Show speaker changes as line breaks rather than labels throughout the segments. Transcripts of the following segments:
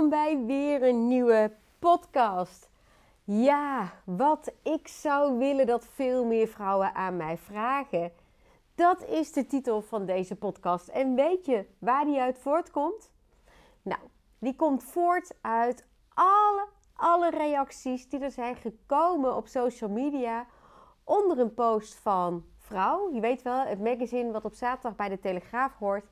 welkom bij weer een nieuwe podcast. Ja, wat ik zou willen dat veel meer vrouwen aan mij vragen. Dat is de titel van deze podcast. En weet je waar die uit voortkomt? Nou, die komt voort uit alle, alle reacties die er zijn gekomen op social media onder een post van Vrouw. Je weet wel, het magazine wat op zaterdag bij de Telegraaf hoort.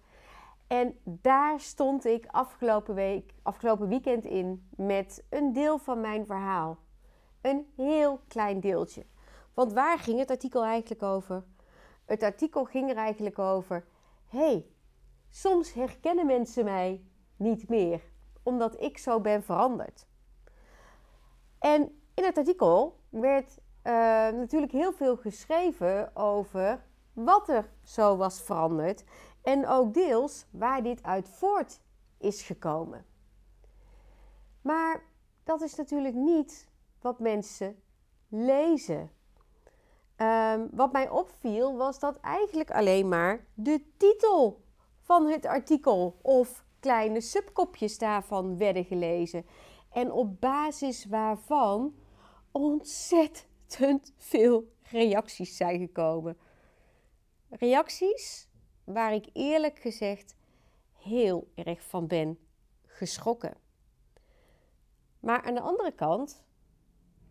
En daar stond ik afgelopen, week, afgelopen weekend in met een deel van mijn verhaal. Een heel klein deeltje. Want waar ging het artikel eigenlijk over? Het artikel ging er eigenlijk over: hey, soms herkennen mensen mij niet meer, omdat ik zo ben veranderd. En in het artikel werd uh, natuurlijk heel veel geschreven over wat er zo was veranderd en ook deels waar dit uit voort is gekomen. Maar dat is natuurlijk niet wat mensen lezen. Um, wat mij opviel was dat eigenlijk alleen maar de titel van het artikel of kleine subkopjes daarvan werden gelezen. En op basis waarvan ontzettend veel reacties zijn gekomen. Reacties waar ik eerlijk gezegd heel erg van ben geschrokken. Maar aan de andere kant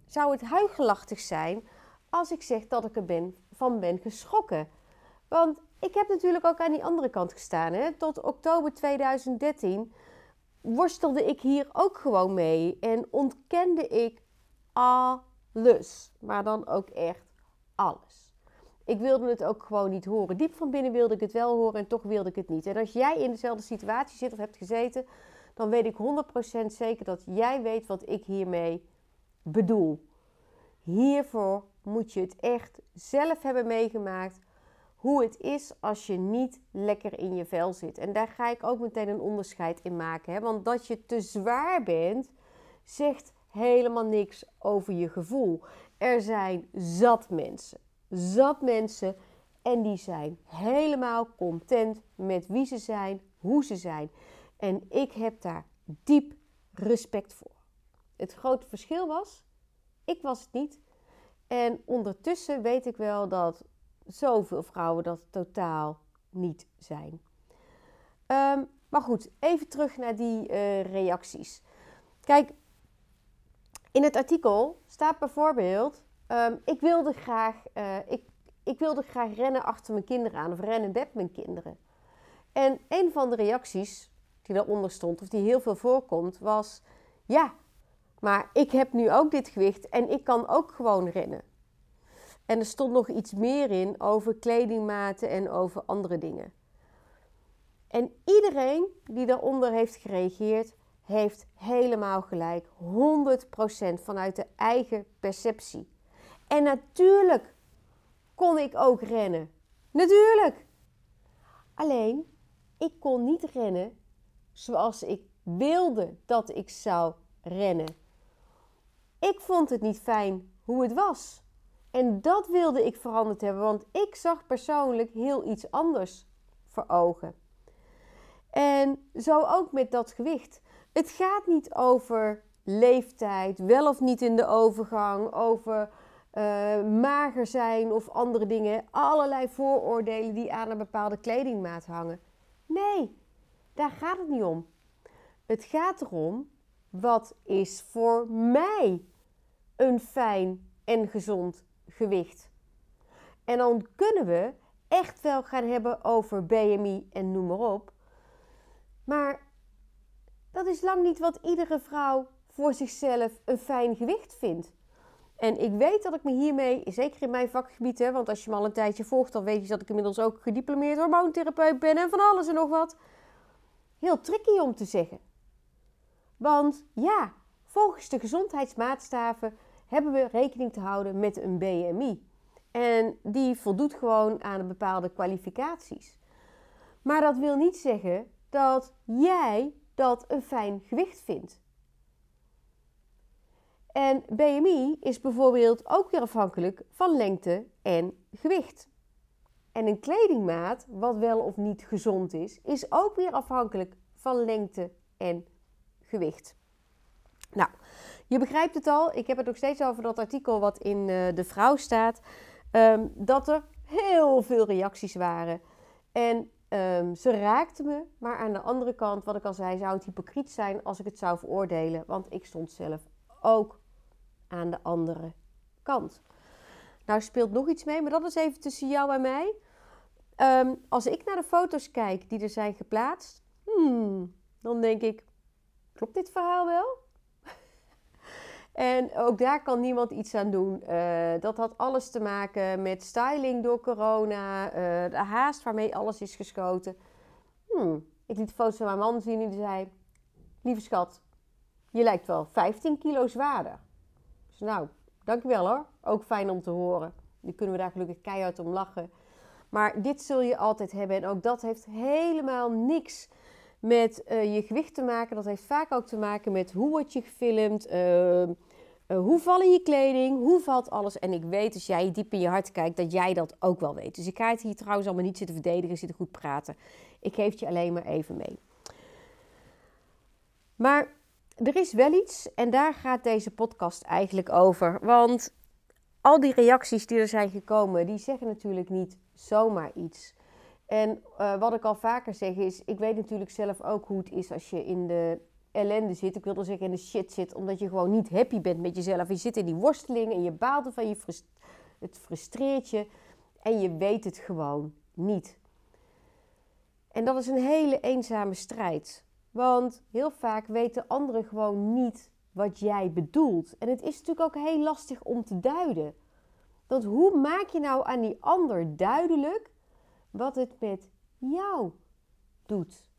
zou het huigelachtig zijn als ik zeg dat ik er ben, van ben geschrokken. Want ik heb natuurlijk ook aan die andere kant gestaan. Hè? Tot oktober 2013 worstelde ik hier ook gewoon mee en ontkende ik alles. Maar dan ook echt alles. Ik wilde het ook gewoon niet horen. Diep van binnen wilde ik het wel horen en toch wilde ik het niet. En als jij in dezelfde situatie zit of hebt gezeten, dan weet ik 100% zeker dat jij weet wat ik hiermee bedoel. Hiervoor moet je het echt zelf hebben meegemaakt. Hoe het is als je niet lekker in je vel zit. En daar ga ik ook meteen een onderscheid in maken. Hè? Want dat je te zwaar bent, zegt helemaal niks over je gevoel. Er zijn zat mensen zat mensen en die zijn helemaal content met wie ze zijn, hoe ze zijn. En ik heb daar diep respect voor. Het grote verschil was, ik was het niet. En ondertussen weet ik wel dat zoveel vrouwen dat totaal niet zijn. Ehm, maar goed, even terug naar die uh, reacties. Kijk, in het artikel staat bijvoorbeeld Ehm, ik, wilde graag, uh, ik, ik wilde graag rennen achter mijn kinderen aan of rennen met mijn kinderen. En een van de reacties die daaronder stond, of die heel veel voorkomt, was: Ja, maar ik heb nu ook dit gewicht en ik kan ook gewoon rennen. En er stond nog iets meer in over kledingmaten en over andere dingen. En iedereen die daaronder heeft gereageerd, heeft helemaal gelijk. 100% vanuit de eigen perceptie. En natuurlijk kon ik ook rennen. Natuurlijk. Alleen, ik kon niet rennen zoals ik wilde dat ik zou rennen. Ik vond het niet fijn hoe het was. En dat wilde ik veranderd hebben, want ik zag persoonlijk heel iets anders voor ogen. En zo ook met dat gewicht. Het gaat niet over leeftijd, wel of niet in de overgang, over uh, mager zijn of andere dingen. Allerlei vooroordelen die aan een bepaalde kledingmaat hangen. Nee, daar gaat het niet om. Het gaat erom wat is voor mij een fijn en gezond gewicht. En dan kunnen we echt wel gaan hebben over BMI en noem maar op. Maar dat is lang niet wat iedere vrouw voor zichzelf een fijn gewicht vindt. En ik weet dat ik me hiermee, zeker in mijn vakgebied, hè, want als je me al een tijdje volgt, dan weet je dat ik inmiddels ook gediplomeerd hormoontherapeut ben en van alles en nog wat. Heel tricky om te zeggen. Want ja, volgens de gezondheidsmaatstaven hebben we rekening te houden met een BMI. En die voldoet gewoon aan bepaalde kwalificaties. Maar dat wil niet zeggen dat jij dat een fijn gewicht vindt. En BMI is bijvoorbeeld ook weer afhankelijk van lengte en gewicht. En een kledingmaat, wat wel of niet gezond is, is ook weer afhankelijk van lengte en gewicht. Nou, je begrijpt het al. Ik heb het nog steeds over dat artikel wat in uh, de Vrouw staat. Um, dat er heel veel reacties waren. En um, ze raakten me. Maar aan de andere kant, wat ik al zei, zou het hypocriet zijn als ik het zou veroordelen. Want ik stond zelf ook aan de andere kant. Nou speelt nog iets mee, maar dat is even tussen jou en mij. Um, als ik naar de foto's kijk die er zijn geplaatst, hmm, dan denk ik: klopt dit verhaal wel? en ook daar kan niemand iets aan doen. Uh, dat had alles te maken met styling door corona, uh, de haast waarmee alles is geschoten. Hmm, ik liet de foto's van mijn man zien en die zei: Lieve schat, je lijkt wel 15 kilo zwaarder. Dus nou, dankjewel hoor. Ook fijn om te horen. Nu kunnen we daar gelukkig keihard om lachen. Maar dit zul je altijd hebben. En ook dat heeft helemaal niks met uh, je gewicht te maken. Dat heeft vaak ook te maken met hoe word je gefilmd. Uh, uh, hoe vallen je kleding? Hoe valt alles? En ik weet, als jij diep in je hart kijkt, dat jij dat ook wel weet. Dus ik ga het hier trouwens allemaal niet zitten verdedigen, zitten goed praten. Ik geef het je alleen maar even mee. Maar er is wel iets en daar gaat deze podcast eigenlijk over. Want al die reacties die er zijn gekomen, die zeggen natuurlijk niet zomaar iets. En uh, wat ik al vaker zeg is, ik weet natuurlijk zelf ook hoe het is als je in de ellende zit. Ik wilde zeggen in de shit zit, omdat je gewoon niet happy bent met jezelf. Je zit in die worsteling en je baalt ervan, je het frustreert je en je weet het gewoon niet. En dat is een hele eenzame strijd. Want heel vaak weten anderen gewoon niet wat jij bedoelt. En het is natuurlijk ook heel lastig om te duiden. Want hoe maak je nou aan die ander duidelijk wat het met jou doet?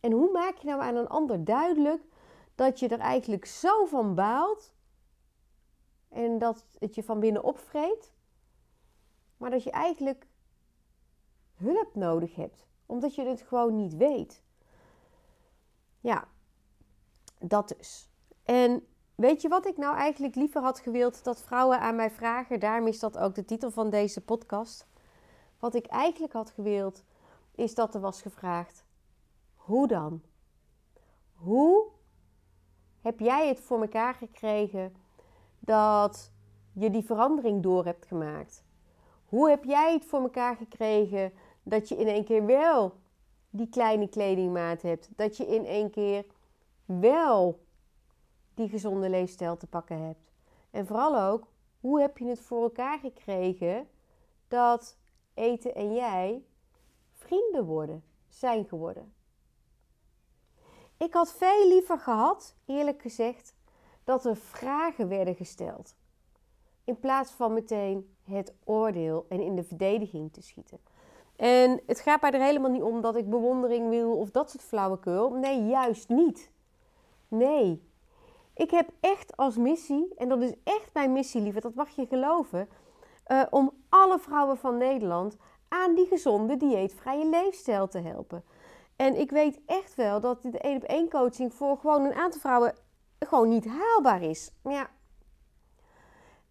En hoe maak je nou aan een ander duidelijk dat je er eigenlijk zo van baalt en dat het je van binnen opvreet, maar dat je eigenlijk hulp nodig hebt, omdat je het gewoon niet weet? Ja, dat dus. En weet je wat ik nou eigenlijk liever had gewild dat vrouwen aan mij vragen? Daarom is dat ook de titel van deze podcast. Wat ik eigenlijk had gewild is dat er was gevraagd: hoe dan? Hoe heb jij het voor elkaar gekregen dat je die verandering door hebt gemaakt? Hoe heb jij het voor elkaar gekregen dat je in één keer wel die kleine kledingmaat hebt. Dat je in één keer wel die gezonde leefstijl te pakken hebt. En vooral ook, hoe heb je het voor elkaar gekregen dat eten en jij vrienden worden, zijn geworden? Ik had veel liever gehad, eerlijk gezegd, dat er vragen werden gesteld. In plaats van meteen het oordeel en in de verdediging te schieten. En het gaat mij er helemaal niet om dat ik bewondering wil of dat soort flauwekul. Nee, juist niet. Nee. Ik heb echt als missie, en dat is echt mijn missie, lieve, dat mag je geloven, uh, om alle vrouwen van Nederland aan die gezonde, dieetvrije leefstijl te helpen. En ik weet echt wel dat de één op één coaching voor gewoon een aantal vrouwen gewoon niet haalbaar is. Maar ja,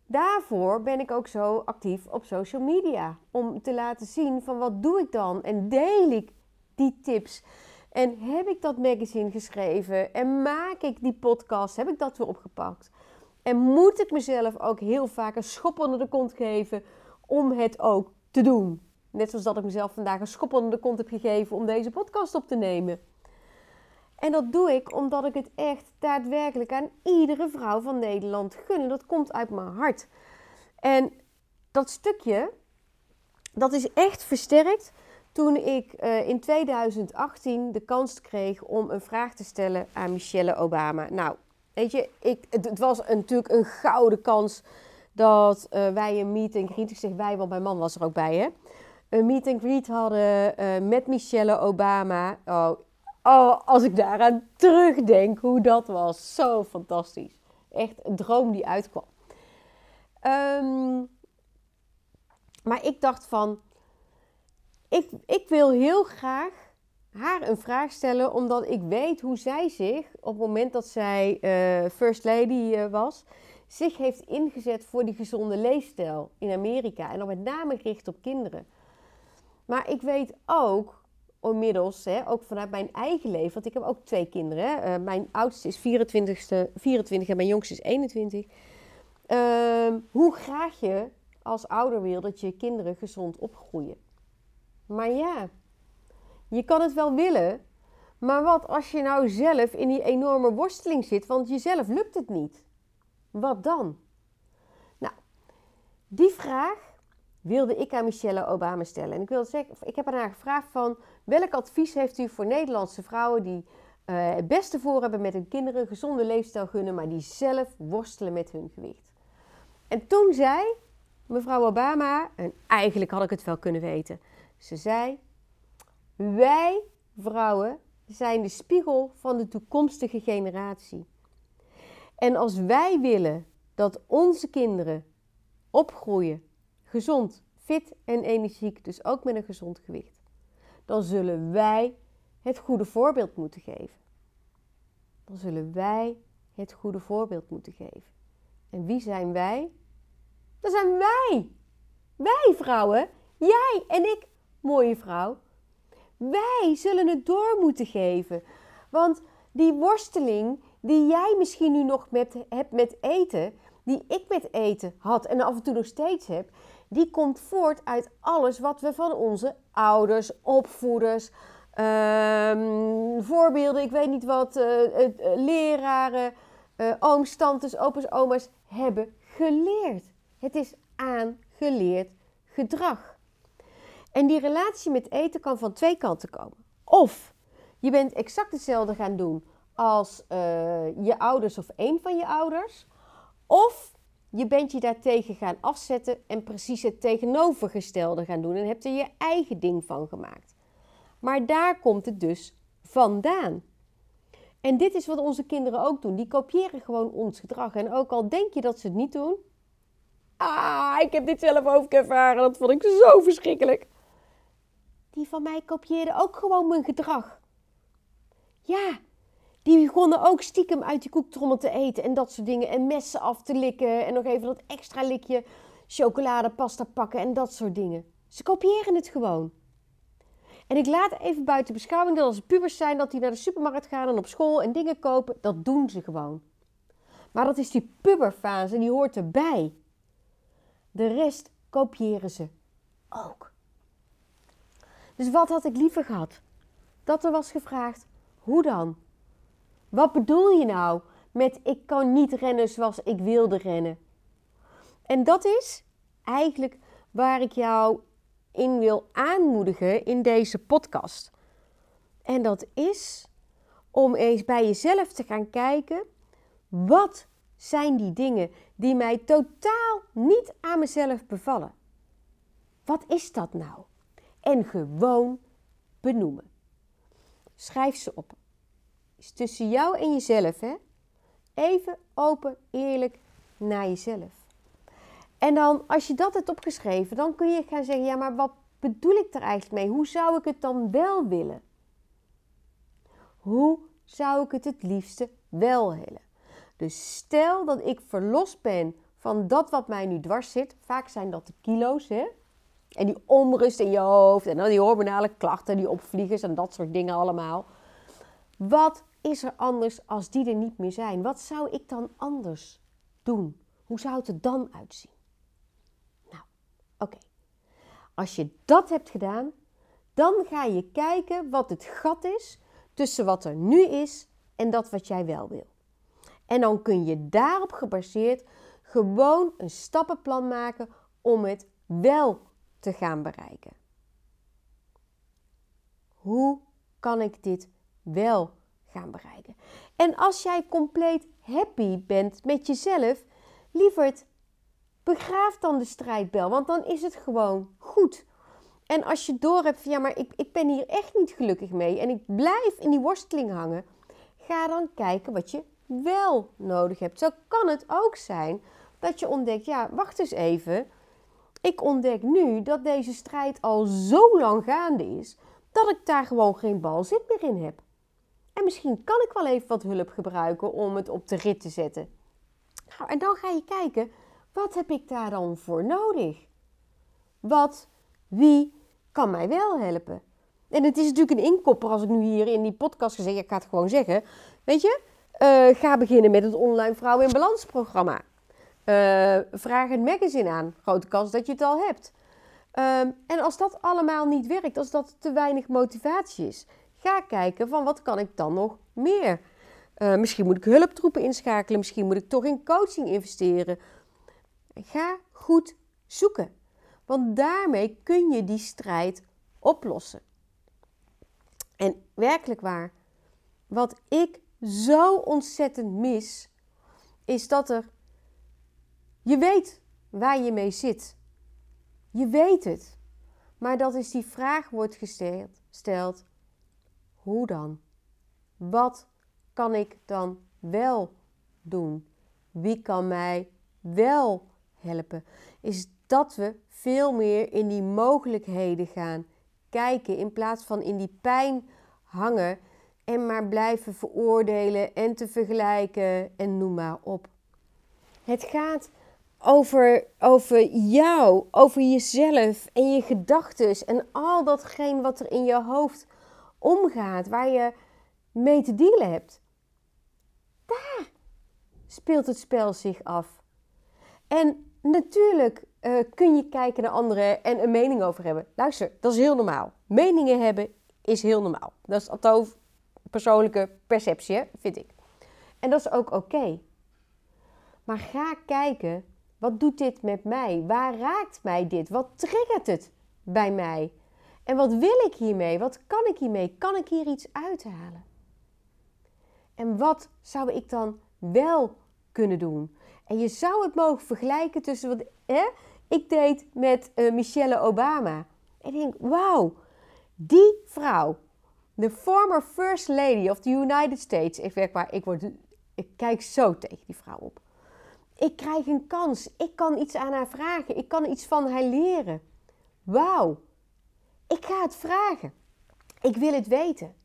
daarvoor ben ik ook zo actief op social media. Om te laten zien van wat doe ik dan? En deel ik die tips? En heb ik dat magazine geschreven? En maak ik die podcast? Heb ik dat weer opgepakt? En moet ik mezelf ook heel vaak een schop onder de kont geven om het ook te doen? Net zoals dat ik mezelf vandaag een schop onder de kont heb gegeven om deze podcast op te nemen. En dat doe ik omdat ik het echt daadwerkelijk aan iedere vrouw van Nederland gun. Dat komt uit mijn hart. En dat stukje, dat is echt versterkt toen ik uh, in 2018 de kans kreeg om een vraag te stellen aan Michelle Obama. Nou, weet je, ik, het, was natuurlijk een gouden kans dat uh, wij een meet and greet, ik zeg wij, want mijn man was er ook bij, hè. Een meet and greet hadden uh, met Michelle Obama. Oh, Oh, als ik daaraan terugdenk hoe dat was. Zo fantastisch. Echt een droom die uitkwam. Um, maar ik dacht van, ik, ik wil heel graag haar een vraag stellen, omdat ik weet hoe zij zich, op het moment dat zij uh, First Lady uh, was, zich heeft ingezet voor die gezonde leefstijl in Amerika. En dan met name gericht op kinderen. Maar ik weet ook inmiddels, ook vanuit mijn eigen leven, want ik heb ook twee kinderen. Hè. mijn oudste is 24, 24 en mijn jongste is 21. Ehm, hoe graag je als ouder wil dat je kinderen gezond opgroeien. Maar ja, je kan het wel willen, maar wat als je nou zelf in die enorme worsteling zit, want jezelf lukt het niet? Wat dan? Nou, die vraag wilde ik aan Michelle Obama stellen. En ik, wilde zeggen, ik heb haar gevraagd van welk advies heeft u voor Nederlandse vrouwen die uh, het beste voor hebben met hun kinderen, gezonde leefstijl gunnen, maar die zelf worstelen met hun gewicht. En toen zei mevrouw Obama, en eigenlijk had ik het wel kunnen weten, ze zei: Wij vrouwen zijn de spiegel van de toekomstige generatie. En als wij willen dat onze kinderen opgroeien, gezond, fit en energiek, dus ook met een gezond gewicht, dan zullen wij het goede voorbeeld moeten geven. Dan zullen wij het goede voorbeeld moeten geven. En wie zijn wij? Dat zijn wij. Wij vrouwen, jij en ik, mooie vrouw. Wij zullen het door moeten geven. Want die worsteling die jij misschien nu nog met, hebt met eten, die ik met eten had en af en toe nog steeds heb, die komt voort uit alles wat we van onze ouders, opvoeders, um, voorbeelden, ik weet niet wat, uh, uh, leraren, uh, ooms, tantes, opa's, oma's hebben geleerd. Het is aangeleerd gedrag. En die relatie met eten kan van twee kanten komen. Of je bent exact hetzelfde gaan doen als je ouders of een van je ouders. Of je bent je daartegen gaan afzetten en precies het tegenovergestelde gaan doen en hebt er je eigen ding van gemaakt. Maar daar komt het dus vandaan. En dit is wat onze kinderen ook doen. Die kopiëren gewoon ons gedrag. En ook al denk je dat ze het niet doen, Ah, ik heb dit zelf ook ervaren. Dat vond ik zo verschrikkelijk. Die van mij kopieerden ook gewoon mijn gedrag. Ja, die begonnen ook stiekem uit die koektrommel te eten en dat soort dingen. En messen af te likken en nog even dat extra likje chocoladepasta pakken en dat soort dingen. Ze kopiëren het gewoon. En ik laat even buiten beschouwing dat als pubers zijn, dat die naar de supermarkt gaan en op school en dingen kopen. Dat doen ze gewoon. Maar dat is die puberfase, die hoort erbij. De rest kopiëren ze ook. Dus wat had ik liever gehad? Dat er was gevraagd: hoe dan? Wat bedoel je nou met ik kan niet rennen zoals ik wilde rennen? En dat is eigenlijk waar ik jou in wil aanmoedigen in deze podcast. En dat is om eens bij jezelf te gaan kijken: wat zijn die dingen die mij totaal niet aan mezelf bevallen? Wat is dat nou? En gewoon benoemen. Schrijf ze op. Tussen jou en jezelf, hè? Even open, eerlijk naar jezelf. En dan, als je dat hebt opgeschreven, dan kun je gaan zeggen: ja, maar wat bedoel ik er eigenlijk mee? Hoe zou ik het dan wel willen? Hoe zou ik het het liefste wel willen? Dus stel dat ik verlost ben van dat wat mij nu dwars zit. Vaak zijn dat de kilo's, hè? En die onrust in je hoofd en dan die hormonale klachten, die opvliegers en dat soort dingen allemaal. Wat is er anders als die er niet meer zijn? Wat zou ik dan anders doen? Hoe zou het er dan uitzien? Nou, oké. Als je dat hebt gedaan, dan ga je kijken wat het gat is tussen wat er nu is en dat wat jij wel wil. En dan kun je daarop gebaseerd gewoon een stappenplan maken om het wel te gaan bereiken. Hoe kan ik dit wel gaan bereiken? En als jij compleet happy bent met jezelf, lieverd, begraaf dan de strijdbel, want dan is het gewoon goed. En als je door hebt van ja, maar ik, ik ben hier echt niet gelukkig mee en ik blijf in die worsteling hangen, ga dan kijken wat je wel nodig hebt. Zo kan het ook zijn dat je ontdekt, ja, wacht eens even. Ik ontdek nu dat deze strijd al zo lang gaande is, dat ik daar gewoon geen balzit meer in heb. En misschien kan ik wel even wat hulp gebruiken om het op de rit te zetten. Nou, en dan ga je kijken, wat heb ik daar dan voor nodig? Wat, wie kan mij wel helpen? En het is natuurlijk een inkopper als ik nu hier in die podcast gezegd, ik ga het gewoon zeggen. Weet je, uh, ga beginnen met het online Vrouwen in Balans programma. Uh, vraag het magazine aan. Grote kans dat je het al hebt. Um, en als dat allemaal niet werkt, als dat te weinig motivatie is, ga kijken van wat kan ik dan nog meer. Uh, misschien moet ik hulptroepen inschakelen, misschien moet ik toch in coaching investeren. Ga goed zoeken, want daarmee kun je die strijd oplossen. En werkelijk waar, wat ik zo ontzettend mis, is dat er. Je weet waar je mee zit. Je weet het. Maar dat is die vraag wordt gesteld: hoe dan? Wat kan ik dan wel doen? Wie kan mij wel helpen? Is dat we veel meer in die mogelijkheden gaan kijken in plaats van in die pijn hangen en maar blijven veroordelen en te vergelijken en noem maar op. Het gaat over, over jou, over jezelf en je gedachten en al datgene wat er in je hoofd omgaat, waar je mee te dealen hebt. Daar speelt het spel zich af. En natuurlijk uh, kun je kijken naar anderen en een mening over hebben. Luister, dat is heel normaal. Meningen hebben is heel normaal. Dat is althans persoonlijke perceptie, vind ik. En dat is ook oké. Maar ga kijken, wat doet dit met mij? Waar raakt mij dit? Wat triggert het bij mij? En wat wil ik hiermee? Wat kan ik hiermee? Kan ik hier iets uithalen? En wat zou ik dan wel kunnen doen? En je zou het mogen vergelijken tussen wat hè, ik deed met uh, Michelle Obama. En ik denk, wauw, die vrouw de former First Lady of the United States. Ik werk waar, ik, word, ik kijk zo tegen die vrouw op. Ik krijg een kans. Ik kan iets aan haar vragen. Ik kan iets van haar leren. Wauw. Ik ga het vragen. Ik wil het weten.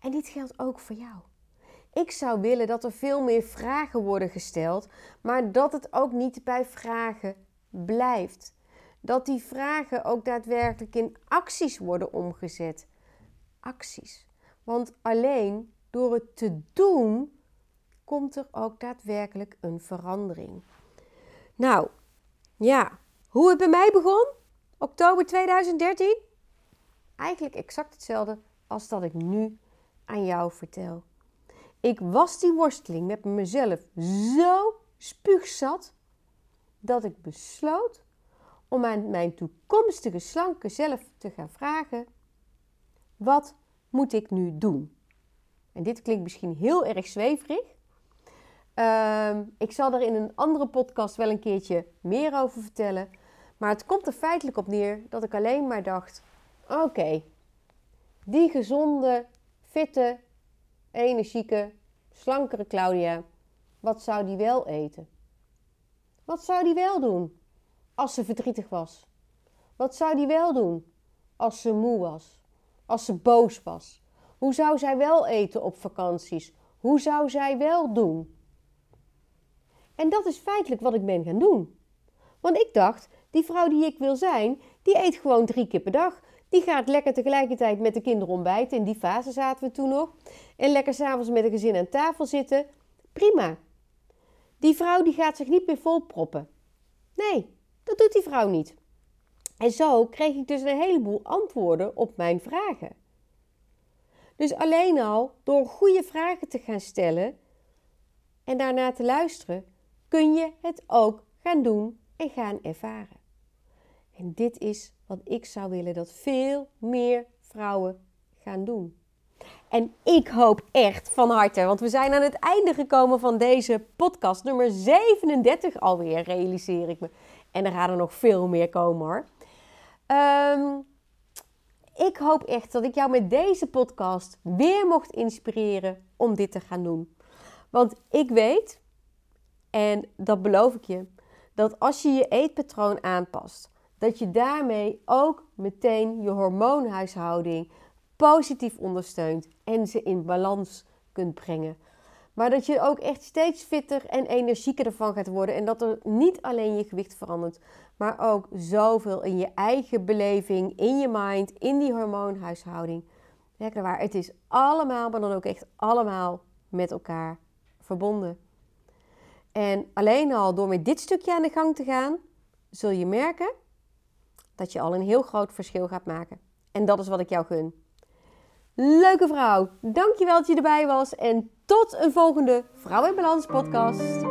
En dit geldt ook voor jou. Ik zou willen dat er veel meer vragen worden gesteld, maar dat het ook niet bij vragen blijft. Dat die vragen ook daadwerkelijk in acties worden omgezet acties. Want alleen door het te doen komt er ook daadwerkelijk een verandering. Nou, ja, hoe het bij mij begon, oktober 2013, eigenlijk exact hetzelfde als dat ik nu aan jou vertel. Ik was die worsteling met mezelf zo spuugzat dat ik besloot om aan mijn toekomstige slanke zelf te gaan vragen wat moet ik nu doen? En dit klinkt misschien heel erg zweverig. Uh, ik zal er in een andere podcast wel een keertje meer over vertellen. Maar het komt er feitelijk op neer dat ik alleen maar dacht: oké, die gezonde, fitte, energieke, slankere Claudia, wat zou die wel eten? Wat zou die wel doen als ze verdrietig was? Wat zou die wel doen als ze moe was? als ze boos was? Hoe zou zij wel eten op vakanties? Hoe zou zij wel doen? En dat is feitelijk wat ik ben gaan doen. Want ik dacht, die vrouw die ik wil zijn, die eet gewoon drie keer per dag. Die gaat lekker tegelijkertijd met de kinderen ontbijten. In die fase zaten we toen nog. En lekker s'avonds met een gezin aan tafel zitten. Prima. Die vrouw die gaat zich niet meer volproppen. Nee, dat doet die vrouw niet. En zo kreeg ik dus een heleboel antwoorden op mijn vragen. Dus alleen al door goede vragen te gaan stellen en daarna te luisteren, kun je het ook gaan doen en gaan ervaren. En dit is wat ik zou willen dat veel meer vrouwen gaan doen. En ik hoop echt van harte, want we zijn aan het einde gekomen van deze podcast, nummer 37 alweer, realiseer ik me. En er gaan er nog veel meer komen hoor. Ehm, ik hoop echt dat ik jou met deze podcast weer mocht inspireren om dit te gaan doen. Want ik weet, en dat beloof ik je, dat als je je eetpatroon aanpast, dat je daarmee ook meteen je hormoonhuishouding positief ondersteunt en ze in balans kunt brengen. Maar dat je ook echt steeds fitter en energieker ervan gaat worden. En dat er niet alleen je gewicht verandert, maar ook zoveel in je eigen beleving, in je mind, in die hormoonhuishouding. Werkelijk waar, het is allemaal, maar dan ook echt allemaal met elkaar verbonden. En alleen al door met dit stukje aan de gang te gaan, zul je merken dat je al een heel groot verschil gaat maken. En dat is wat ik jou gun. Leuke vrouw, dankjewel dat je erbij was en tot een volgende Vrouw in Balans podcast.